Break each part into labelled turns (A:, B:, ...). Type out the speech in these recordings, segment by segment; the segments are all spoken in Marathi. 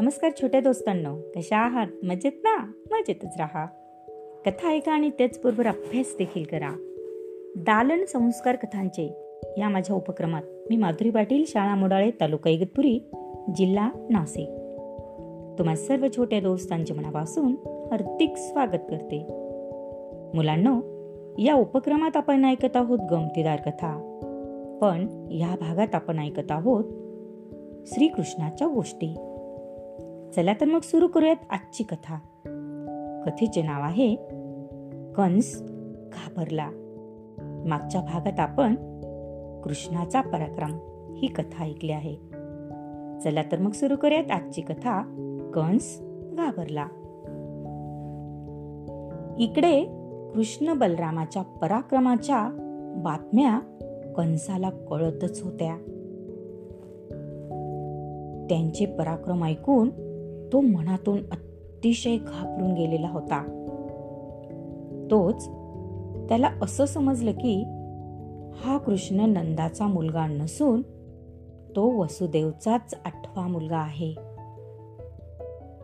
A: नमस्कार छोट्या दोस्तांनो कशा आहात? मजेत ना? मजेतच राहा. कथा ऐका आणि त्याचबरोबर अभ्यास देखील करा. दालन संस्कार कथांचे या माझ्या उपक्रमात मी माधुरी पाटील शाळा मोडाळे तालुका इगतपुरी जिल्हा नाशिक. तुम्हा सर्व छोट्या दोस्तांच्या मनापासून हार्दिक स्वागत करते. मुलांनो या उपक्रमात आपण ऐकत आहोत गमतीदार कथा. पण या भागात आपण ऐकत आहोत श्रीकृष्णाच्या गोष्टी. चला तर मग सुरू करूयात आजची कथा. कथेचे नाव आहे कंस घाबरला. मागच्या भागात आपण कृष्णाचा पराक्रम ही कथा ऐकली आहे. चला तर मग सुरू करूयात आजची कथा कंस घाबरला. इकडे कृष्ण बलरामाच्या पराक्रमाच्या बातम्या कंसाला कळतच होत्या. त्यांचे पराक्रम ऐकून तो मनातून अतिशय घाबरून गेलेला होता. तोच त्याला असं समजलं की हा कृष्ण नंदाचा मुलगा नसून तो वसुदेवचाच आठवा मुलगा आहे.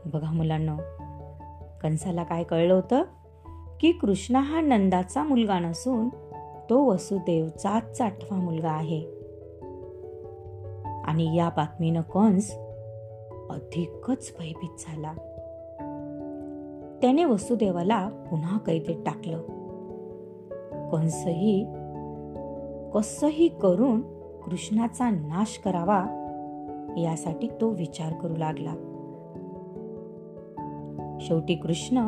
A: बघा मुलांना कंसाला काय कळलं होतं? की कृष्ण हा नंदाचा मुलगा नसून तो वसुदेवचाच आठवा मुलगा आहे. आणि या बातमीनं कंस अधिकच भयभीत झाला. त्याने वसुदेवाला पुन्हा कैदेत टाकलं. कंसही कसही करून कृष्णाचा नाश करावा यासाठी तो विचार करू लागला. शेवटी कृष्ण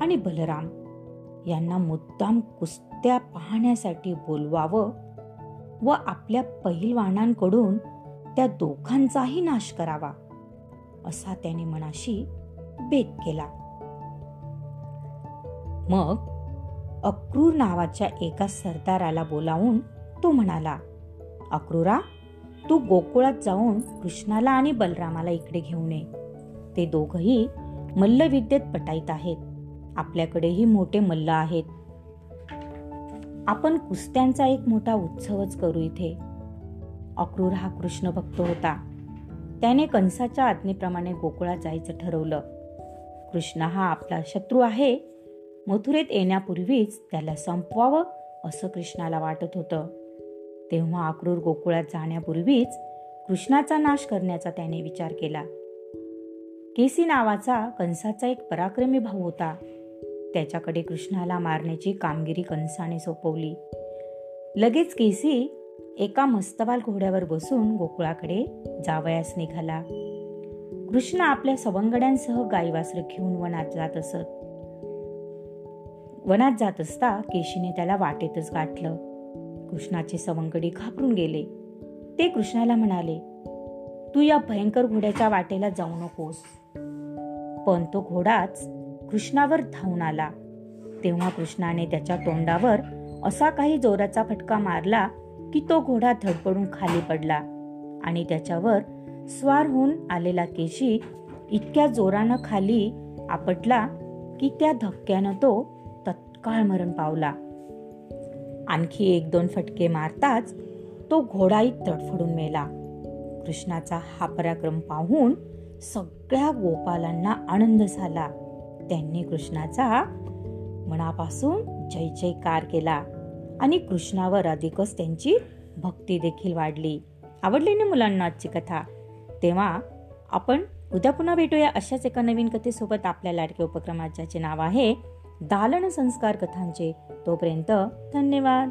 A: आणि बलराम यांना मुद्दाम कुस्त्या पाहण्यासाठी बोलवावं व आपल्या पहिलवानांकडून त्या दोघांचाही नाश करावा. असा त्याने मनाशी बेत केला. मग अक्रूर नावाच्या एका सरदाराला बोलावून तो म्हणाला अक्रूरा तू गोकुळात जाऊन कृष्णाला आणि बलरामाला इकडे घेऊन ये. ते दोघही मल्लविद्येत पटाईत आहेत. आपल्याकडेही मोठे मल्ल आहेत. आपण कुस्त्यांचा एक मोठा उत्सवच करू इथे. अक्रूर हा कृष्ण भक्त होता. त्याने कंसाच्या आज्ञेप्रमाणे गोकुळात जायचं ठरवलं. कृष्ण हा आपला शत्रू आहे. मथुरेत येण्यापूर्वीच त्याला संपवावं असं कृष्णाला वाटत होतं. तेव्हा अक्रूर गोकुळात जाण्यापूर्वीच कृष्णाचा नाश करण्याचा त्याने विचार केला. केसी नावाचा कंसाचा एक पराक्रमी भाऊ होता. त्याच्याकडे कृष्णाला मारण्याची कामगिरी कंसाने सोपवली. लगेच केसी एका मस्तवाल घोड्यावर बसून गोकुळाकडे जावयास निघाला. कृष्ण आपल्या सवंगड्यांसह गायवासर घेऊन वनात जात असत. वनात जात असता केशीने त्याला वाटेतच गाठलं. कृष्णाचे सवंगडी घाबरून गेले. ते कृष्णाला म्हणाले तू या भयंकर घोड्याच्या वाटेला जाऊ नकोस. पण तो घोडाच कृष्णावर धावून आला. तेव्हा कृष्णाने त्याच्या तोंडावर असा काही जोराचा फटका मारला की तो घोडा धडपडून खाली पडला आणि त्याच्यावर स्वार होऊन आलेला केशी इतक्या जोरानं खाली आपटला की त्या धक्क्यानं तो तत्काळ मरण पावला. आणखी एक दोन फटके मारताच तो घोडाही तडफडून मेला. कृष्णाचा हा पराक्रम पाहून सगळ्या गोपालांना आनंद झाला. त्यांनी कृष्णाचा मनापासून जय जयकार केला. आणि कृष्णावर अधिकच त्यांची भक्ती देखील वाढली. आवडली ना मुलांना आजची कथा? तेव्हा आपण उद्या पुन्हा भेटूया अशाच एका नवीन कथेसोबत आपल्या लाडक्या उपक्रमाच्याचे नाव आहे दालन संस्कार कथांचे. तोपर्यंत धन्यवाद.